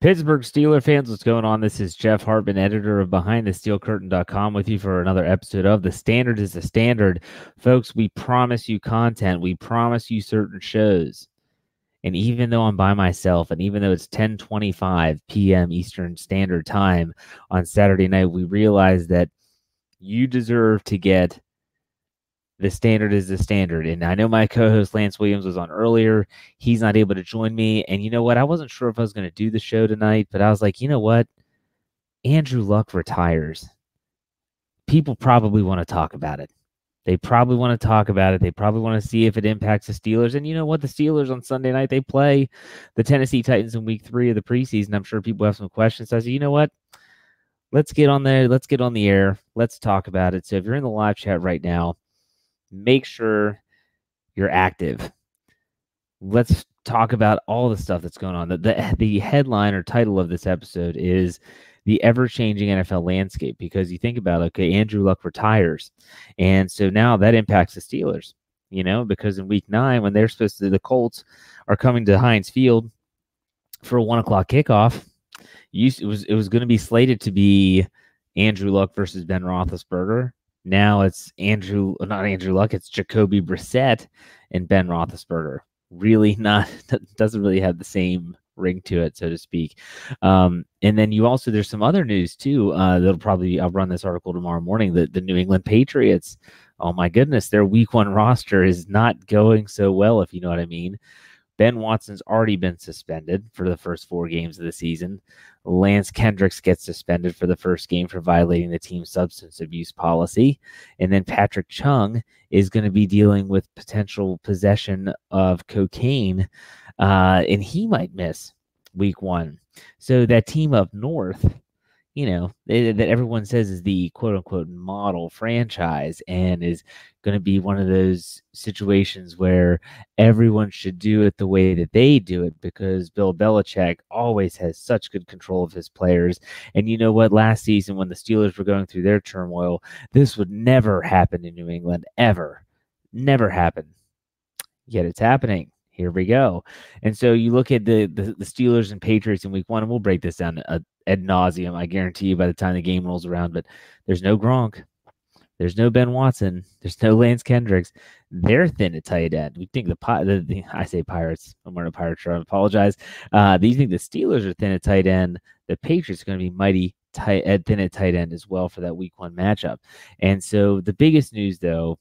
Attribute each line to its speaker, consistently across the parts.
Speaker 1: Pittsburgh Steeler fans, what's going on? This is Jeff Hartman, editor of BehindTheSteelCurtain.com, with you for another episode of The Standard is the Standard. Folks, we promise you content. We promise you certain shows. And even though I'm by myself, and even though it's 10:25 p.m. Eastern Standard Time on Saturday night, we realize that you deserve to get the standard is the standard. And I know my co-host Lance Williams was on earlier. He's not able to join me. And you know what? I wasn't sure if I was going to do the show tonight, but I was like, you know what? Andrew Luck retires. People probably want to talk about it. They probably want to talk about it. They probably want to see if it impacts the Steelers. And you know what? The Steelers on Sunday night, they play the Tennessee Titans in week three of the preseason. I'm sure people have some questions. So I said, you know what? Let's get on there. Let's get on the air. Let's talk about it. So if you're in the live chat right now, make sure you're active. Let's talk about all the stuff that's going on. The, the, the headline or title of this episode is the ever changing NFL landscape because you think about okay, Andrew Luck retires. And so now that impacts the Steelers, you know, because in week nine, when they're supposed to, the Colts are coming to Heinz Field for a one o'clock kickoff. You, it was it was going to be slated to be Andrew Luck versus Ben Roethlisberger. Now it's Andrew, not Andrew Luck, it's Jacoby Brissett and Ben Roethlisberger. Really not, doesn't really have the same ring to it, so to speak. Um, and then you also, there's some other news too. Uh, that'll probably, I'll run this article tomorrow morning. The, the New England Patriots, oh my goodness, their week one roster is not going so well, if you know what I mean. Ben Watson's already been suspended for the first four games of the season. Lance Kendricks gets suspended for the first game for violating the team's substance abuse policy. And then Patrick Chung is going to be dealing with potential possession of cocaine, uh, and he might miss week one. So that team up north you know eh, that everyone says is the quote unquote model franchise and is going to be one of those situations where everyone should do it the way that they do it because Bill Belichick always has such good control of his players. And you know what? Last season, when the Steelers were going through their turmoil, this would never happen in New England, ever. Never happen. Yet it's happening here we go. And so you look at the, the, the Steelers and Patriots in week one, and we'll break this down uh, ad nauseum. I guarantee you by the time the game rolls around. But there's no Gronk, there's no Ben Watson, there's no Lance Kendricks. They're thin at tight end. We think the, the, the I say Pirates. I'm wearing a pirate shirt. I apologize. Uh, you think the Steelers are thin at tight end. The Patriots are going to be mighty tight at thin at tight end as well for that week one matchup. And so the biggest news though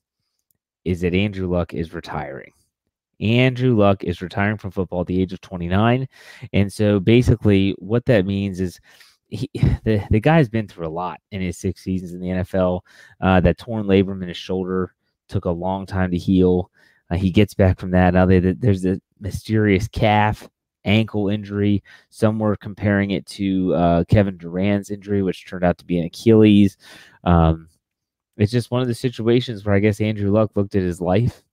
Speaker 1: is that Andrew Luck is retiring. Andrew Luck is retiring from football at the age of 29. And so basically, what that means is he, the, the guy's been through a lot in his six seasons in the NFL. Uh, that torn labrum in his shoulder took a long time to heal. Uh, he gets back from that. Now they, there's a mysterious calf ankle injury. Some were comparing it to uh, Kevin Durant's injury, which turned out to be an Achilles. Um, it's just one of the situations where I guess Andrew Luck looked at his life,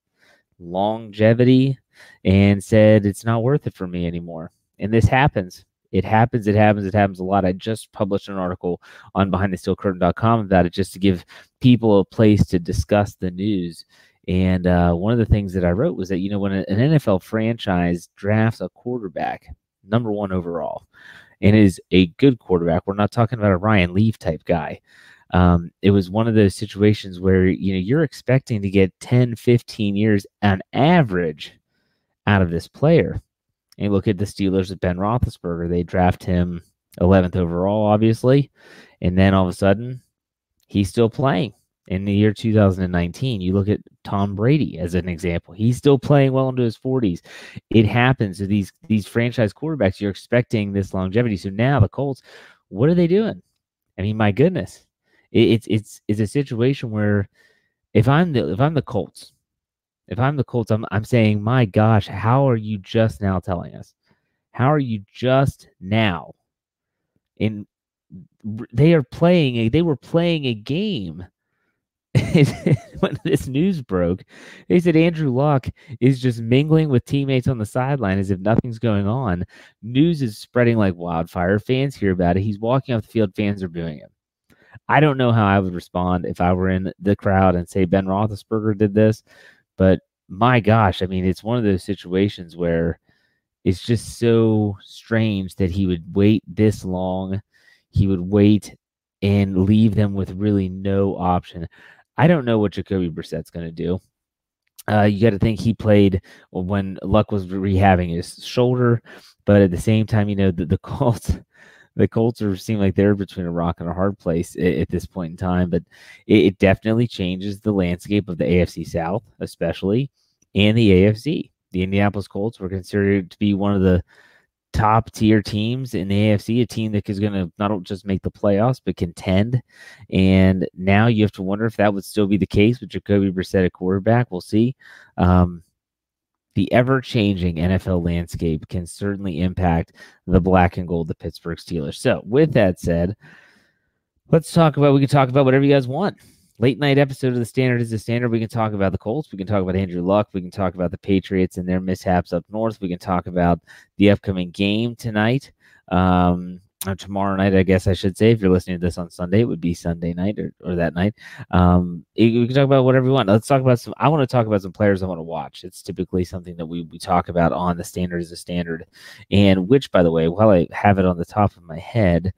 Speaker 1: longevity, and said, it's not worth it for me anymore. And this happens. It happens, it happens, it happens a lot. I just published an article on behindthesteelcurtain.com about it just to give people a place to discuss the news. And uh, one of the things that I wrote was that, you know, when an NFL franchise drafts a quarterback, number one overall, and is a good quarterback, we're not talking about a Ryan Leaf type guy um, it was one of those situations where you know you're expecting to get 10 15 years on average out of this player. And look at the steelers with ben roethlisberger they draft him 11th overall obviously and then all of a sudden he's still playing in the year 2019 you look at tom brady as an example he's still playing well into his 40s it happens to these these franchise quarterbacks you're expecting this longevity. So now the colts what are they doing? I mean my goodness it's it's it's a situation where if I'm the if I'm the Colts, if I'm the Colts, I'm I'm saying, my gosh, how are you just now telling us? How are you just now? In they are playing a they were playing a game when this news broke, they said Andrew Luck is just mingling with teammates on the sideline as if nothing's going on. News is spreading like wildfire. Fans hear about it. He's walking off the field. Fans are booing him. I don't know how I would respond if I were in the crowd and say Ben Roethlisberger did this, but my gosh, I mean, it's one of those situations where it's just so strange that he would wait this long. He would wait and leave them with really no option. I don't know what Jacoby Brissett's going to do. Uh, you got to think he played when Luck was rehabbing his shoulder, but at the same time, you know the, the Colts the Colts are seem like they're between a rock and a hard place at, at this point in time. But it, it, definitely changes the landscape of the AFC South, especially and the AFC. The Indianapolis Colts were considered to be one of the top tier teams in the AFC, a team that is going to not just make the playoffs but contend. And now you have to wonder if that would still be the case with Jacoby Brissett at quarterback. We'll see. Um, the ever changing NFL landscape can certainly impact the black and gold, the Pittsburgh Steelers. So, with that said, let's talk about, we can talk about whatever you guys want. Late night episode of the Standard is the Standard. We can talk about the Colts. We can talk about Andrew Luck. We can talk about the Patriots and their mishaps up north. We can talk about the upcoming game tonight. Um, tomorrow night, I guess I should say. If you're listening to this on Sunday, it would be Sunday night or, or that night. Um, we can talk about whatever you want. Let's talk about some. I want to talk about some players I want to watch. It's typically something that we, we talk about on the standard is a standard, and which, by the way, while I have it on the top of my head,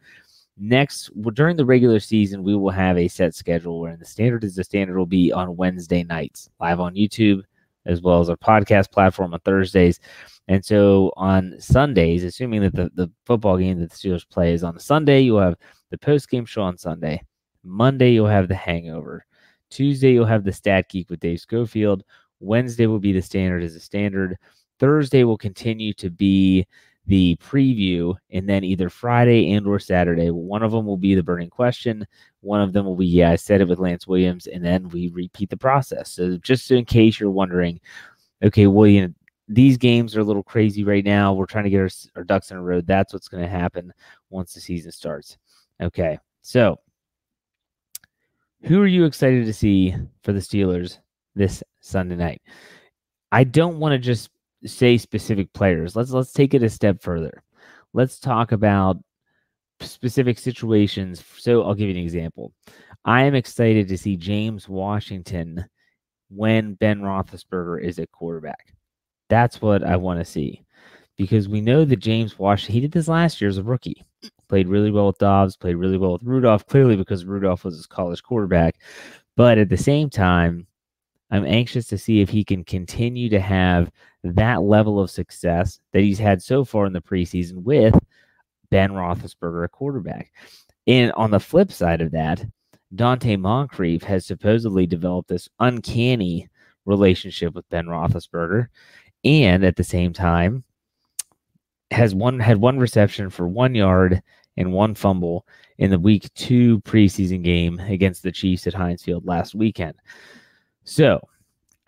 Speaker 1: next during the regular season we will have a set schedule where the standard is the standard will be on Wednesday nights live on YouTube as well as our podcast platform on Thursdays. And so on Sundays, assuming that the, the football game that the Steelers play is on a Sunday, you'll have the post game show on Sunday. Monday, you'll have the hangover. Tuesday, you'll have the stat geek with Dave Schofield. Wednesday will be the standard as a standard. Thursday will continue to be the preview, and then either Friday and or Saturday, one of them will be the burning question. One of them will be, yeah, I said it with Lance Williams, and then we repeat the process. So just in case you're wondering, okay, well, you these games are a little crazy right now. We're trying to get our, our ducks in a row. That's what's going to happen once the season starts. Okay, so who are you excited to see for the Steelers this Sunday night? I don't want to just say specific players. Let's let's take it a step further. Let's talk about specific situations. So I'll give you an example. I am excited to see James Washington when Ben Roethlisberger is at quarterback. That's what I want to see because we know that James Washington, he did this last year as a rookie. Played really well with Dobbs, played really well with Rudolph, clearly because Rudolph was his college quarterback. But at the same time, I'm anxious to see if he can continue to have that level of success that he's had so far in the preseason with Ben Roethlisberger, a quarterback. And on the flip side of that, Donte Moncrief has supposedly developed this uncanny relationship with Ben Roethlisberger. and at the same time has one had one reception for one yard and one fumble in the week two preseason game against the Chiefs at Heinz Field last weekend. So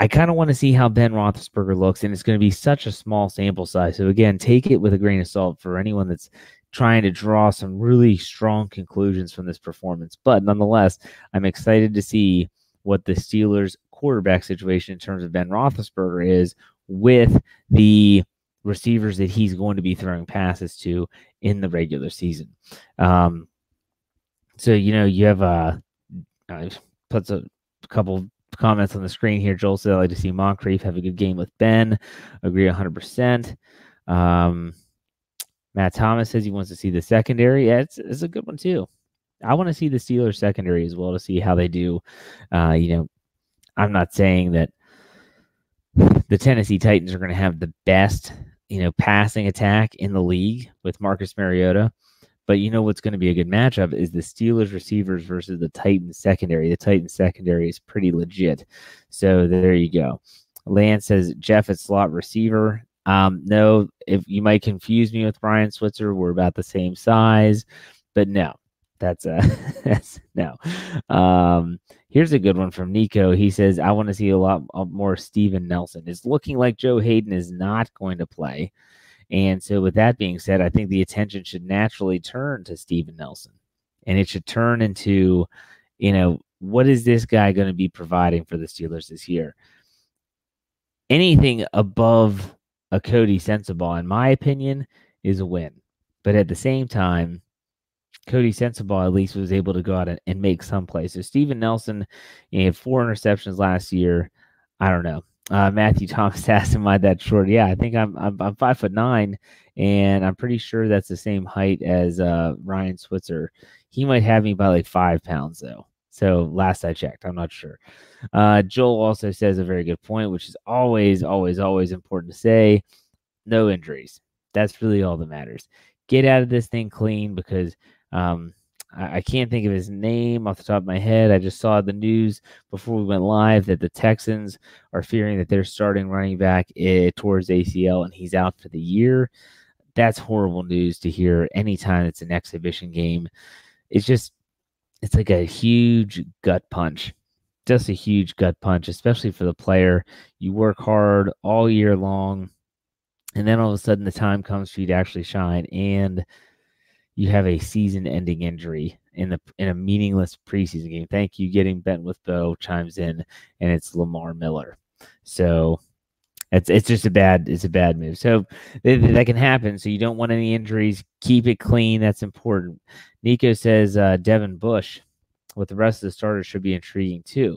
Speaker 1: I kind of want to see how Ben Roethlisberger looks, and it's going to be such a small sample size. So again, take it with a grain of salt for anyone that's trying to draw some really strong conclusions from this performance. But nonetheless, I'm excited to see what the Steelers quarterback situation in terms of Ben Roethlisberger is with the receivers that he's going to be throwing passes to in the regular season. Um, so you know you have uh, uh puts a couple comments on the screen here. Joel said, I'd like to see Moncrief have a good game with Ben. Agree 100%. Um, Matt Thomas says he wants to see the secondary. Yeah, it's, it's a good one, too. I want to see the Steelers secondary as well to see how they do. Uh, you know, I'm not saying that the Tennessee Titans are going to have the best, you know, passing attack in the league with Marcus Mariota. But you know what's going to be a good matchup is the Steelers receivers versus the Titans secondary. The Titans secondary is pretty legit. So there you go. Lance says Jeff at slot receiver. Um, no, if you might confuse me with Ryan Switzer, we're about the same size, but no, that's a that's no. Um, here's a good one from Nico. He says, I want to see a lot more Steven Nelson. It's looking like Joe Haden is not going to play. And so, with that being said, I think the attention should naturally turn to Steven Nelson and it should turn into, you know, what is this guy going to be providing for the Steelers this year? Anything above a Coty Sensabaugh, in my opinion, is a win. But at the same time, Coty Sensabaugh at least was able to go out and, and make some plays. So Steven Nelson know, had four interceptions last year. I don't know. Uh, Matthew Thomas asked, "Am I that short?" Yeah, I think I'm. I'm, I'm five foot nine, and I'm pretty sure that's the same height as uh, Ryan Switzer. He might have me by like five pounds though. So last I checked, I'm not sure. Uh, Joel also says a very good point, which is always, always, always important to say. No injuries. That's really all that matters. Get out of this thing clean because um, I, can't think of his name off the top of my head. I just saw the news before we went live that the Texans are fearing that they're starting running back uh, towards ACL and he's out for the year. That's horrible news to hear anytime it's an exhibition game. It's just, it's like a huge gut punch just a huge gut punch, especially for the player. You work hard all year long, and then all of a sudden the time comes for you to actually shine, and you have a season-ending injury in the in a meaningless preseason game. Thank you. Getting bent with Bo chimes in, and it's Lamar Miller. So it's it's just a bad it's a bad move. So that can happen. So you don't want any injuries. Keep it clean. That's important. Nico says uh, Devin Bush with the rest of the starters should be intriguing too.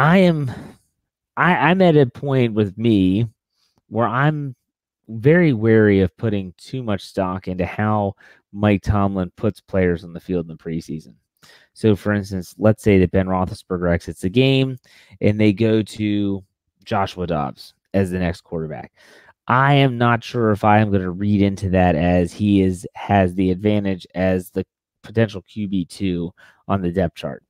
Speaker 1: I am I, I'm at a point with me where I'm very wary of putting too much stock into how Mike Tomlin puts players on the field in the preseason. So, for instance, let's say that Ben Roethlisberger exits the game and they go to Joshua Dobbs as the next quarterback. I am not sure if I am going to read into that as he is has the advantage as the potential QB two on the depth chart.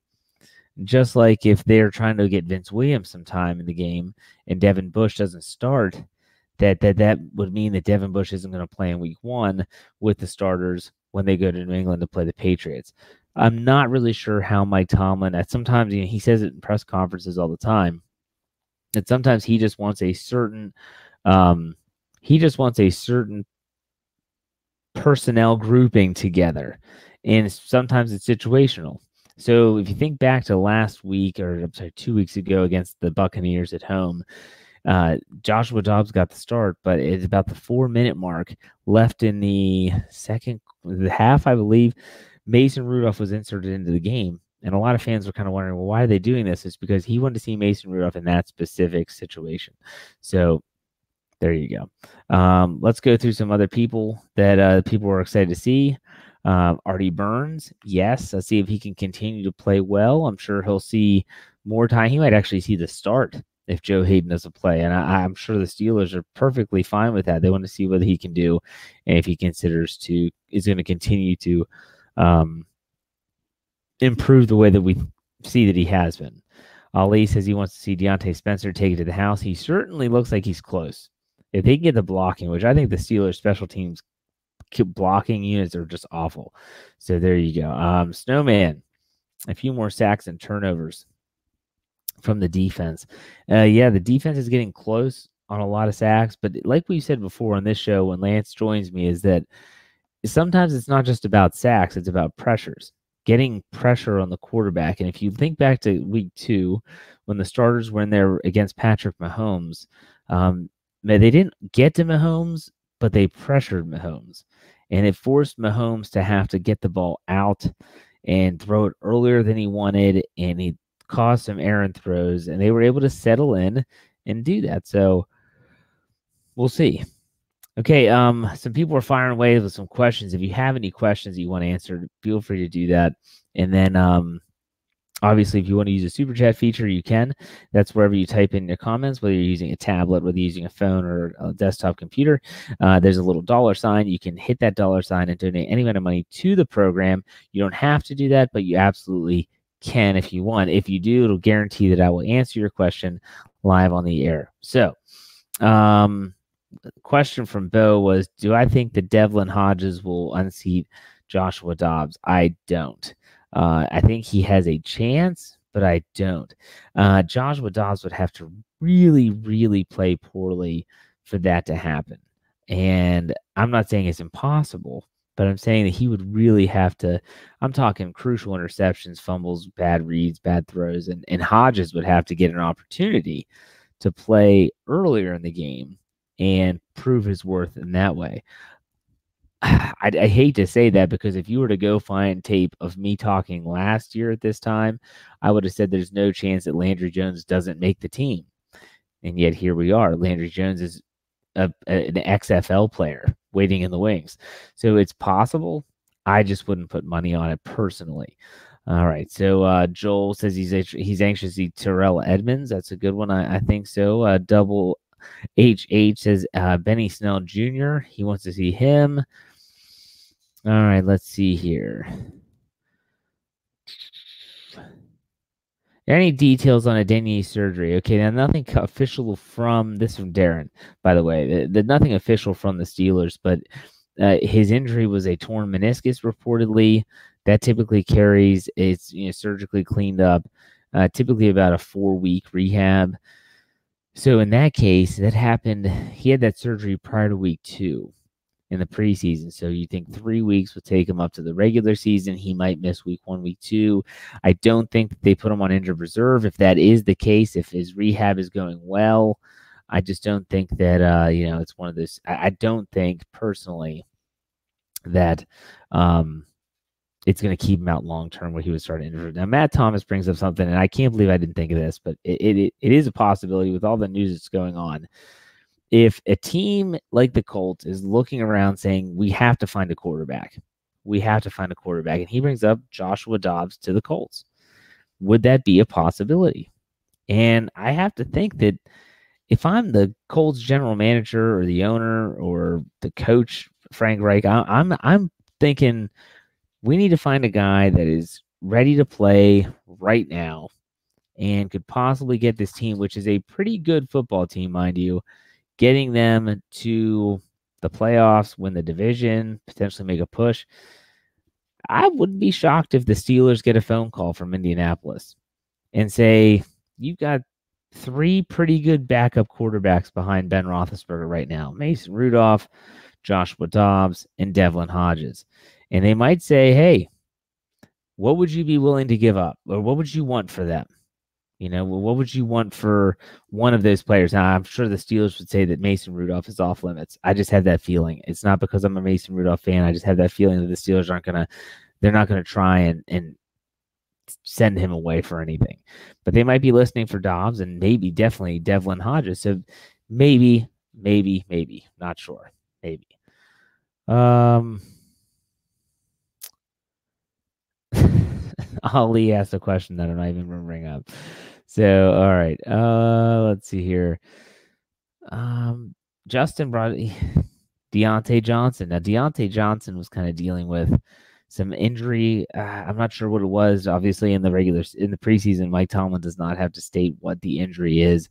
Speaker 1: Just like if they're trying to get Vince Williams some time in the game and Devin Bush doesn't start, that that that would mean that Devin Bush isn't going to play in week one with the starters when they go to New England to play the Patriots. I'm not really sure how Mike Tomlin, at sometimes you know, he says it in press conferences all the time, that sometimes he just wants a certain um he just wants a certain personnel grouping together. And sometimes it's situational. So if you think back to last week, or I'm sorry, two weeks ago against the Buccaneers at home, uh, Joshua Dobbs got the start, but it's about the four minute mark left in the second the half, I believe. Mason Rudolph was inserted into the game, and a lot of fans were kind of wondering, well, why are they doing this? It's because he wanted to see Mason Rudolph in that specific situation. So there you go. Um, let's go through some other people that uh, people were excited to see. Um, Artie Burns, yes. Let's see if he can continue to play well. I'm sure he'll see more time. He might actually see the start if Joe Haden doesn't play. And I, am sure the Steelers are perfectly fine with that. They want to see what he can do and if he considers to is going to continue to um, improve the way that we see that he has been. Ali says he wants to see Diontae Spencer take it to the house. He certainly looks like he's close. If they get the blocking, which I think the Steelers special teams blocking units are just awful. So there you go. Um, Snowman, a few more sacks and turnovers from the defense. Uh, yeah, the defense is getting close on a lot of sacks, but like we said before on this show, when Lance joins me, is that sometimes it's not just about sacks; it's about pressures, getting pressure on the quarterback. And if you think back to week two, when the starters were in there against Patrick Mahomes, um, they didn't get to Mahomes, but they pressured Mahomes, and it forced Mahomes to have to get the ball out and throw it earlier than he wanted, and he caused some errant throws, and they were able to settle in and do that. So we'll see. Okay, um, some people are firing away with some questions. If you have any questions you want answered, feel free to do that. And then, um, obviously, if you want to use a super chat feature, you can. That's wherever you type in your comments, whether you're using a tablet, whether you're using a phone or a desktop computer. Uh, there's a little dollar sign. You can hit that dollar sign and donate any amount of money to the program. You don't have to do that, but you absolutely can if you want. If you do, it'll guarantee that I will answer your question live on the air. So, um, question from Bo was Do I think that Devlin Hodges will unseat Joshua Dobbs? I don't. Uh, I think he has a chance, but I don't. Uh, Joshua Dobbs would have to really, really play poorly for that to happen. And I'm not saying it's impossible, but I'm saying that he would really have to. I'm talking crucial interceptions, fumbles, bad reads, bad throws, and, and Hodges would have to get an opportunity to play earlier in the game and prove his worth in that way. I, I, hate to say that because if you were to go find tape of me talking last year at this time, I would have said there's no chance that Landry Jones doesn't make the team. And yet here we are. Landry Jones is a, a, an XFL player waiting in the wings. So it's possible. I just wouldn't put money on it personally. All right. So uh, Joel says he's he's anxious to see Terrell Edmunds. That's a good one. I, I think so. Uh, double HH says uh, Benny Snell Jr. He wants to see him. All right. Let's see here. Any details on a Denier surgery? Okay, now nothing official from this from Darren, by the way. The nothing official from the Steelers, but uh, his injury was a torn meniscus reportedly. That typically carries it's you know surgically cleaned up, uh, typically about a four week rehab. So in that case, that happened. He had that surgery prior to week two in the preseason. So you think three weeks would take him up to the regular season. He might miss week one, week two. I don't think that they put him on injured reserve. If that is the case, if his rehab is going well, I just don't think that uh, you know it's one of those. I, I don't think personally that um, it's going to keep him out long term where he would start injured. Now Matt Thomas brings up something, and I can't believe I didn't think of this, but it, it, it is a possibility with all the news that's going on if a team like the Colts is looking around saying, we have to find a quarterback, we have to find a quarterback, and he brings up Joshua Dobbs to the Colts, would that be a possibility? And I have to think that if I'm the Colts general manager or the owner or the coach, Frank Reich, I'm I'm thinking we need to find a guy that is ready to play right now and could possibly get this team, which is a pretty good football team, mind you, getting them to the playoffs, win the division, potentially make a push. I wouldn't be shocked if the Steelers get a phone call from Indianapolis and say, You've got three pretty good backup quarterbacks behind Ben Roethlisberger right now Mason Rudolph, Joshua Dobbs, and Devlin Hodges. And they might say, Hey, what would you be willing to give up? Or what would you want for them? You know, what would you want for one of those players? Now, I'm sure the Steelers would say that Mason Rudolph is off limits. I just have that feeling. It's not because I'm a Mason Rudolph fan. I just have that feeling that the Steelers aren't gonna, they're not gonna try and and send him away for anything. But they might be listening for Dobbs and maybe definitely Devlin Hodges. So maybe Maybe, maybe, not sure. Maybe. Um, Ali asked a question that I'm not even remembering up. So, all right. Uh, let's see here. Um, Justin brought Diontae Johnson. Now, Diontae Johnson was kind of dealing with some injury. Uh, I'm not sure what it was. Obviously, in the regular in the preseason, Mike Tomlin does not have to state what the injury is.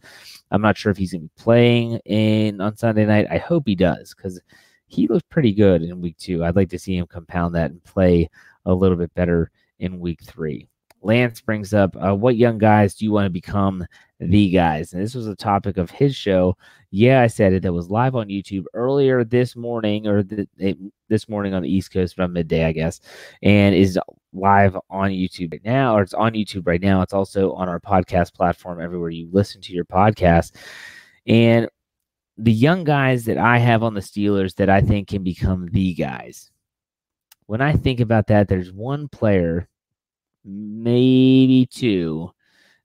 Speaker 1: I'm not sure if he's going to be playing in on Sunday night. I hope he does because he looked pretty good in week two. I'd like to see him compound that and play a little bit better in week three. Lance brings up uh, what young guys do you want to become the guys? And this was a topic of his show. Yeah, I said it. That was live on YouTube earlier this morning, or it, this morning on the East Coast around midday, I guess, and is live on YouTube right now, or it's on YouTube right now. It's also on our podcast platform everywhere you listen to your podcast. And the young guys that I have on the Steelers that I think can become the guys. When I think about that, there's one player maybe two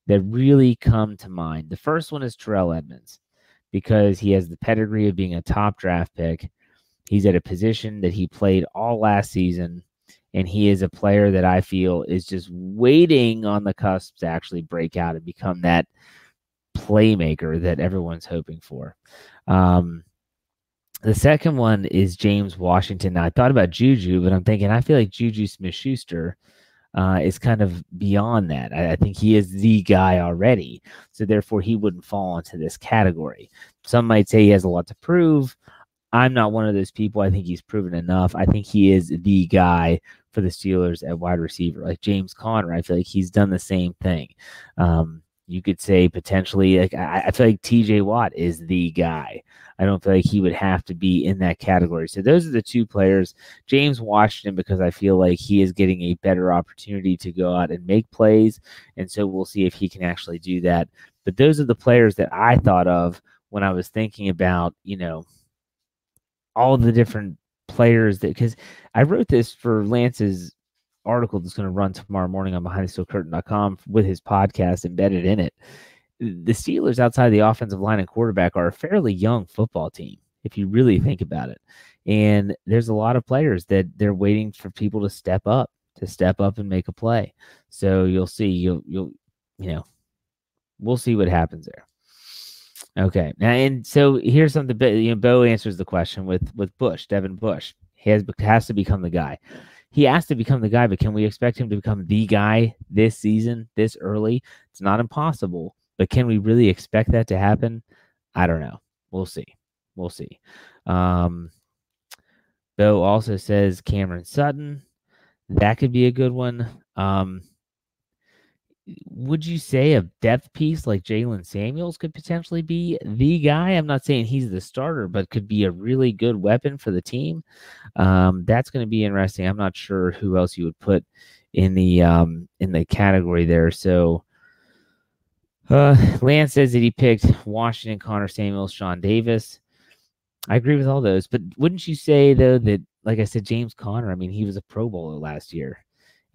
Speaker 1: that really come to mind. The first one is Terrell Edmunds because he has the pedigree of being a top draft pick. He's at a position that he played all last season, and he is a player that I feel is just waiting on the cusp to actually break out and become that playmaker that everyone's hoping for. Um, the second one is James Washington. Now, I thought about Juju, but I'm thinking I feel like Juju Smith Schuster uh, is kind of beyond that. I, I, think he is the guy already. So therefore, he wouldn't fall into this category. Some might say he has a lot to prove. I'm not one of those people. I think he's proven enough. I think he is the guy for the Steelers at wide receiver. Like James Conner, I feel like he's done the same thing. Um, you could say potentially, like I, I feel like TJ Watt is the guy. I don't feel like he would have to be in that category. So those are the two players. James Washington, because I feel like he is getting a better opportunity to go out and make plays. And so we'll see if he can actually do that. But those are the players that I thought of when I was thinking about, you know, all the different players that because I wrote this for Lance's article that's going to run tomorrow morning on behindthesteelcurtain.com with his podcast embedded in it the Steelers outside the offensive line and quarterback are a fairly young football team if you really think about it. And there's a lot of players that they're waiting for people to step up, to step up and make a play. So you'll see, you'll you'll you know, we'll see what happens there. Okay. Now, and so here's something. You know, Bo answers the question with with Bush, Devin Bush. He has has to become the guy. He has to become the guy, but can we expect him to become the guy this season, this early? It's not impossible, but can we really expect that to happen? I don't know. We'll see. We'll see. Um, Bo also says Cameron Sutton. That could be a good one. Um, would you say a depth piece like Jaylen Samuels could potentially be the guy? I'm not saying he's the starter, but could be a really good weapon for the team. Um, that's going to be interesting. I'm not sure who else you would put in the um, in the category there. So uh, Lance says that he picked Washington, Conner Samuels, Sean Davis. I agree with all those, but wouldn't you say though that, like I said, James Conner? I mean, he was a Pro Bowler last year,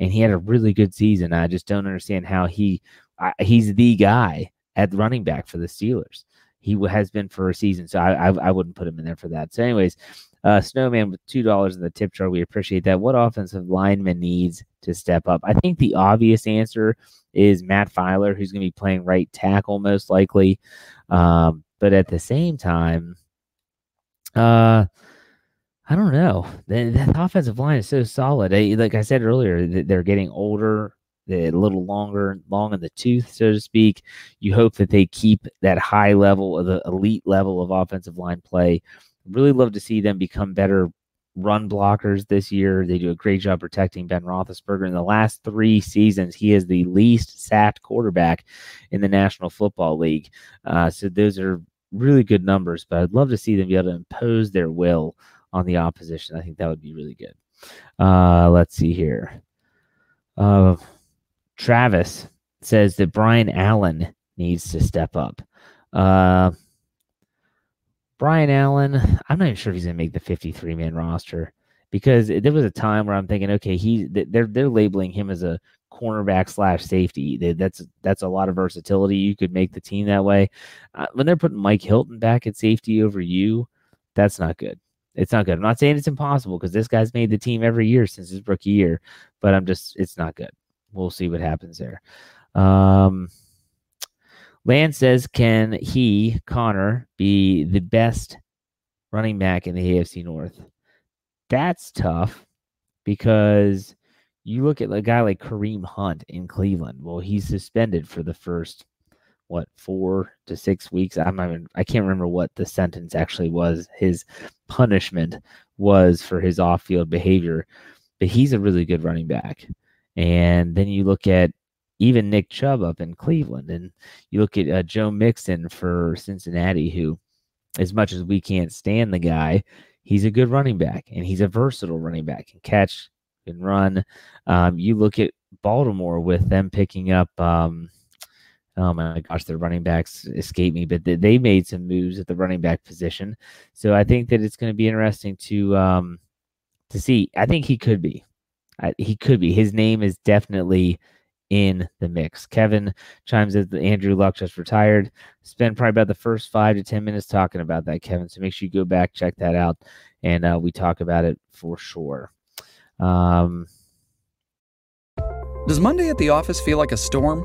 Speaker 1: and he had a really good season. I just don't understand how he I, he's the guy at running back for the Steelers. He has been for a season, so I, I, I wouldn't put him in there for that. So, anyways, uh, Snowman with two dollars in the tip jar. We appreciate that. What offensive lineman needs to step up? I think the obvious answer is Matt Feiler, who's going to be playing right tackle most likely. Um, but at the same time, uh, I don't know. The offensive line is so solid. Like I said earlier, they're getting older, they're a little longer, long in the tooth, so to speak. You hope that they keep that high level of the elite level of offensive line play. Really love to see them become better run blockers this year. They do a great job protecting Ben Roethlisberger. In the last three seasons, he is the least sacked quarterback in the National Football League. Uh, so those are really good numbers, but I'd love to see them be able to impose their will on the opposition. I think that would be really good. Uh, let's see here. Uh, Travis says that Brian Allen needs to step up. Uh, Brian Allen, I'm not even sure if he's going to make the 53 man roster because there was a time where I'm thinking, okay, he they're they're labeling him as a cornerback slash safety. That's that's a lot of versatility. You could make the team that way. Uh, when they're putting Mike Hilton back at safety over you, that's not good. It's not good. I'm not saying it's impossible because this guy's made the team every year since his rookie year, but I'm just it's not good. We'll see what happens there. Um, Land says, can he, Conner, be the best running back in the AFC North? That's tough because you look at a guy like Kareem Hunt in Cleveland. Well, he's suspended for the first what four to six weeks. I'm not even. I can't remember what the sentence actually was. His punishment was for his off-field behavior, but he's a really good running back. And then you look at even Nick Chubb up in Cleveland, and you look at uh, Joe Mixon for Cincinnati, who, as much as we can't stand the guy, he's a good running back and he's a versatile running back. Can catch, can run. Um, you look at Baltimore with them picking up. Um, oh my gosh, the running backs escape me, but they, made some moves at the running back position. So I think that it's going to be interesting to um, to see. I think he could be. I, he could be. His name is definitely in the mix. Kevin chimes in that Andrew Luck just retired. Spend probably about the first five to 10 minutes talking about that, Kevin. So make sure you go back, check that out, and uh, we talk about it for sure. Um,
Speaker 2: Does Monday at the office feel like a storm?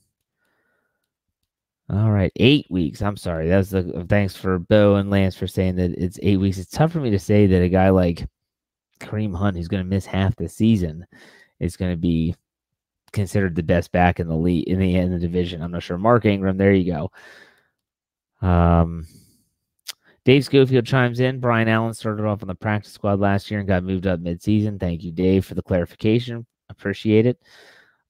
Speaker 1: All right, eight weeks. I'm sorry. That's the thanks for Bo and Lance for saying that it's eight weeks. It's tough for me to say that a guy like Kareem Hunt, who's going to miss half the season, is going to be considered the best back in the league in the in the division. I'm not sure. Mark Ingram, there you go. Um, Dave Schofield chimes in. Brian Allen started off on the practice squad last year and got moved up midseason. Thank you, Dave, for the clarification. Appreciate it.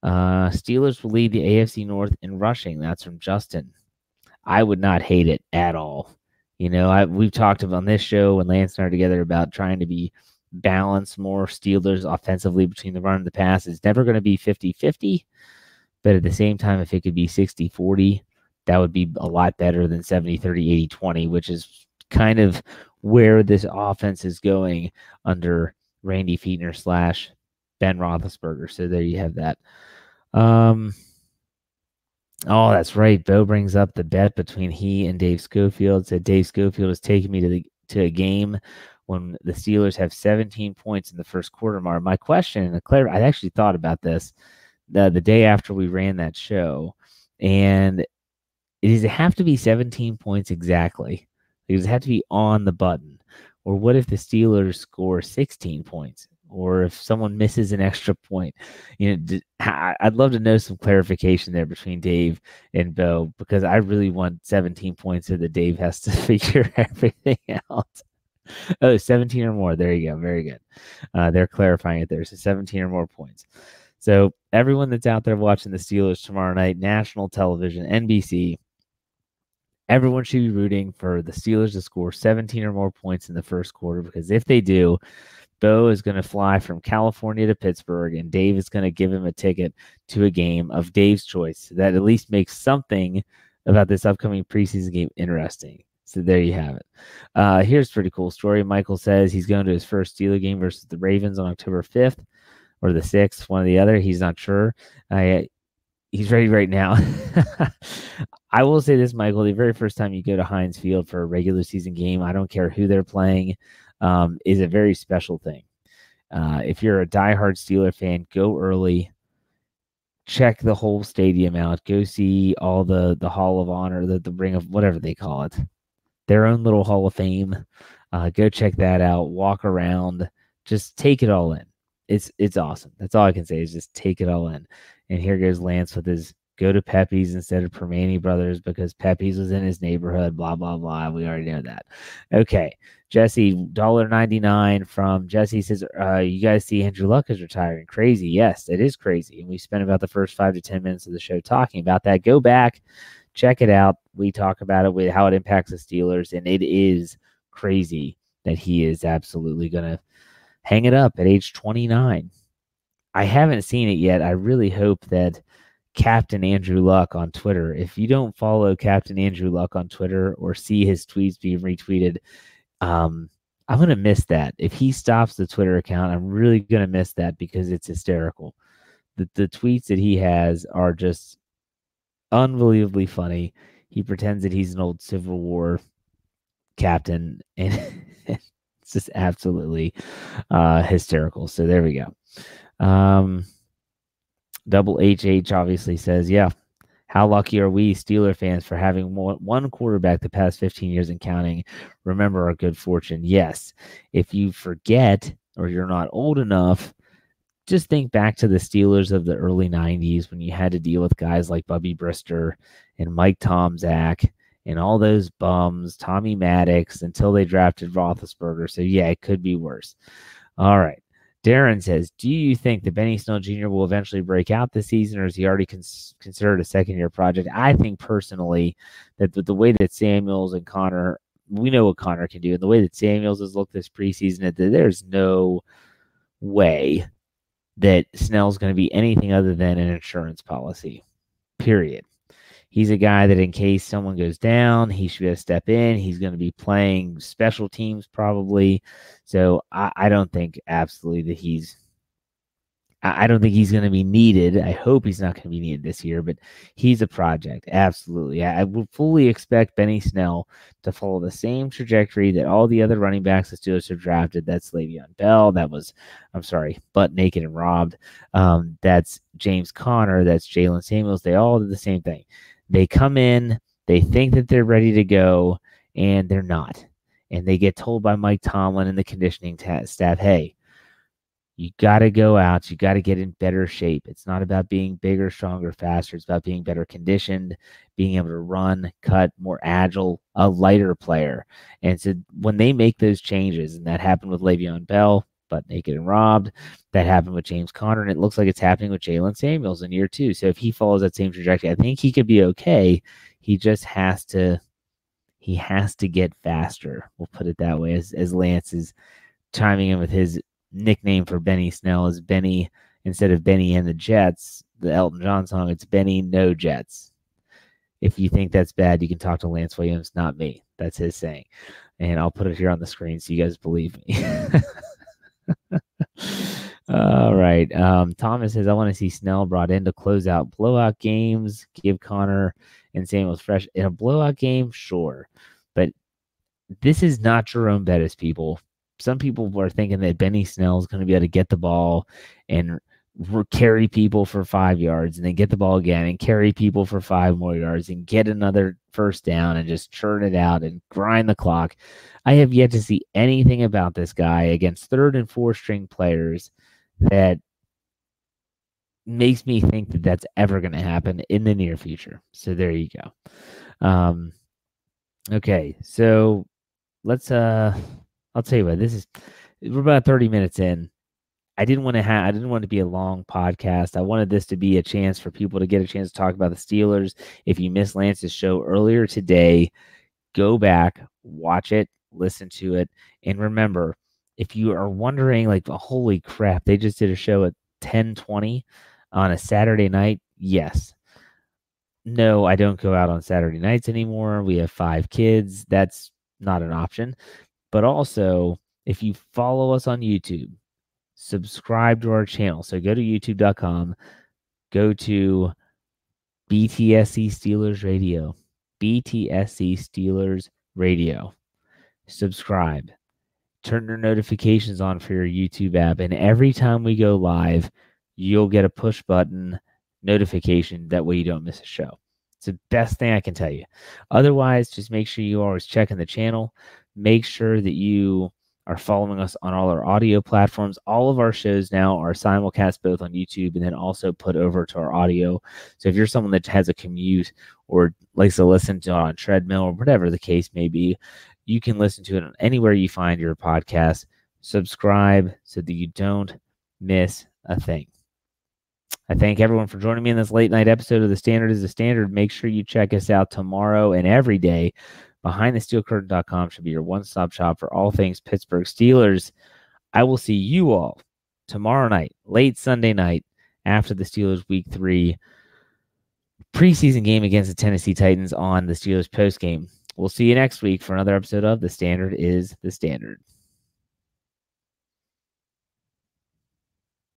Speaker 1: Uh, Steelers will lead the AFC North in rushing. That's from Justin. I would not hate it at all. You know, I, we've talked on this show when Lance and I are together about trying to be balanced more Steelers offensively between the run and the pass. It's never going to be 50 50. But at the same time, if it could be 60 40, that would be a lot better than 70 30 80 20, which is kind of where this offense is going under Randy Fichtner slash Ben Roethlisberger. So there you have that. Um, oh, that's right. Bo brings up the bet between he and Dave Schofield. Said Dave Schofield is taking me to the to a game when the Steelers have 17 points in the first quarter. Mar, my question, and Claire, I actually thought about this the, the day after we ran that show, and does it have to be 17 points exactly? Does it have to be on the button? Or what if the Steelers score 16 points? Or if someone misses an extra point, you know, I'd love to know some clarification there between Dave and Bo because I really want 17 points so that Dave has to figure everything out oh, 17 or more. There you go. Very good. Uh, they're clarifying it there. So 17 or more points. So everyone that's out there watching the Steelers tomorrow night, national television, NBC, everyone should be rooting for the Steelers to score 17 or more points in the first quarter because if they do, Bo is going to fly from California to Pittsburgh, and Dave is going to give him a ticket to a game of Dave's choice. That at least makes something about this upcoming preseason game interesting. So there you have it. Uh, here's a pretty cool story. Michael says he's going to his first Steeler game versus the Ravens on October 5th or the 6th, one or the other. He's not sure. Uh, he's ready right now. I will say this, Michael. The very first time you go to Heinz Field for a regular season game, I don't care who they're playing, um, is a very special thing. Uh, if you're a diehard Steeler fan, go early. Check the whole stadium out. Go see all the the Hall of Honor, the the Ring of whatever they call it their own little Hall of Fame. Uh, go check that out. Walk around. Just take it all in. It's it's awesome. That's all I can say is just take it all in. And here goes Lance with his go to Pepe's instead of Primanti Brothers because Pepe's was in his neighborhood. Blah blah blah. We already know that. Okay, Jesse dollar ninety nine from Jesse says, uh, "You guys see Andrew Luck is retiring? Crazy. Yes, it is crazy. And we spent about the first five to ten minutes of the show talking about that. Go back check it out. We talk about it with how it impacts the Steelers, and it is crazy that he is absolutely going to hang it up at age 29. I haven't seen it yet. I really hope that Captain Andrew Luck on Twitter. If you don't follow Captain Andrew Luck on Twitter or see his tweets being retweeted, um, I'm gonna miss that. If he stops the Twitter account, I'm really gonna miss that because it's hysterical. The the tweets that he has are just unbelievably funny. He pretends that he's an old Civil War captain, and it's just absolutely uh, hysterical. So there we go. Um, Double HH obviously says, yeah, how lucky are we Steeler fans for having one quarterback the past 15 years and counting? Remember our good fortune. Yes. If you forget or you're not old enough, just think back to the Steelers of the early 90s when you had to deal with guys like Bubby Brister and Mike Tomczak and all those bums, Tommy Maddox, until they drafted Roethlisberger. So, yeah, it could be worse. All right. Darren says, Do you think that Benny Snell Jr. will eventually break out this season, or is he already cons- considered a second year project? I think personally that the, the, way that Samuels and Conner, we know what Conner can do, and the way that Samuels has looked this preseason, that there's no way that Snell's going to be anything other than an insurance policy, period. He's a guy that, in case someone goes down, he should be able to step in. He's going to be playing special teams probably. So I, I don't think absolutely that he's. I, don't think he's going to be needed. I hope he's not going to be needed this year, but he's a project. Absolutely. I, I would fully expect Benny Snell to follow the same trajectory that all the other running backs the Steelers have drafted. That's Le'Veon Bell. That was, I'm sorry, butt naked and robbed. Um, that's James Conner. That's Jaylen Samuels. They all did the same thing they come in, they think that they're ready to go, and they're not. And they get told by Mike Tomlin and the conditioning staff, hey, you got to go out. You got to get in better shape. It's not about being bigger, stronger, faster. It's about being better conditioned, being able to run, cut, more agile, a lighter player. And so when they make those changes, and that happened with Le'Veon Bell, butt naked and robbed. That happened with James Conner, and it looks like it's happening with Jaylen Samuels in year two. So if he follows that same trajectory, I think he could be okay. He just has to he has to get faster. We'll put it that way. As as Lance is chiming in with his nickname for Benny Snell is Benny instead of Bennie and the Jets, the Elton John song, it's Benny No Jets. If you think that's bad, you can talk to Lance Williams, not me. That's his saying. And I'll put it here on the screen so you guys believe me. All right. Um, Thomas says, I want to see Snell brought in to close out blowout games, give Conner and Samuels fresh in a blowout game. Sure. But this is not Jerome Bettis, people. Some people are thinking that Benny Snell is going to be able to get the ball and carry people for five yards and then get the ball again and carry people for five more yards and get another first down and just churn it out and grind the clock. I have yet to see anything about this guy against third and four string players that makes me think that that's ever going to happen in the near future. So there you go. Um, okay, so let's uh, I'll tell you what this is. We're about thirty minutes in. I didn't want to have I didn't want to be a long podcast. I wanted this to be a chance for people to get a chance to talk about the Steelers. If you missed Lance's show earlier today, go back, watch it, listen to it. And remember, if you are wondering, like, holy crap, they just did a show at 1020 on a Saturday night. Yes. No, I don't go out on Saturday nights anymore. We have five kids. That's not an option. But also, if you follow us on YouTube, subscribe to our channel. So go to youtube.com, go to BTSC Steelers Radio, BTSC Steelers Radio subscribe, turn your notifications on for your YouTube app, and every time we go live, you'll get a push button notification. That way you don't miss a show. It's the best thing I can tell you. Otherwise, just make sure you always check in the channel. Make sure that you are following us on all our audio platforms. All of our shows now are simulcast both on YouTube and then also put over to our audio. So if you're someone that has a commute or likes to listen to on treadmill or whatever the case may be, you can listen to it anywhere you find your podcast. Subscribe so that you don't miss a thing. I thank everyone for joining me in this late night episode of The Standard is the Standard. Make sure you check us out tomorrow and every day. BehindTheSteelCurtain.com should be your one stop shop for all things Pittsburgh Steelers. I will see you all tomorrow night, late Sunday night, after the Steelers week three preseason game against the Tennessee Titans on the Steelers post game. We'll see you next week for another episode of The Standard is the Standard.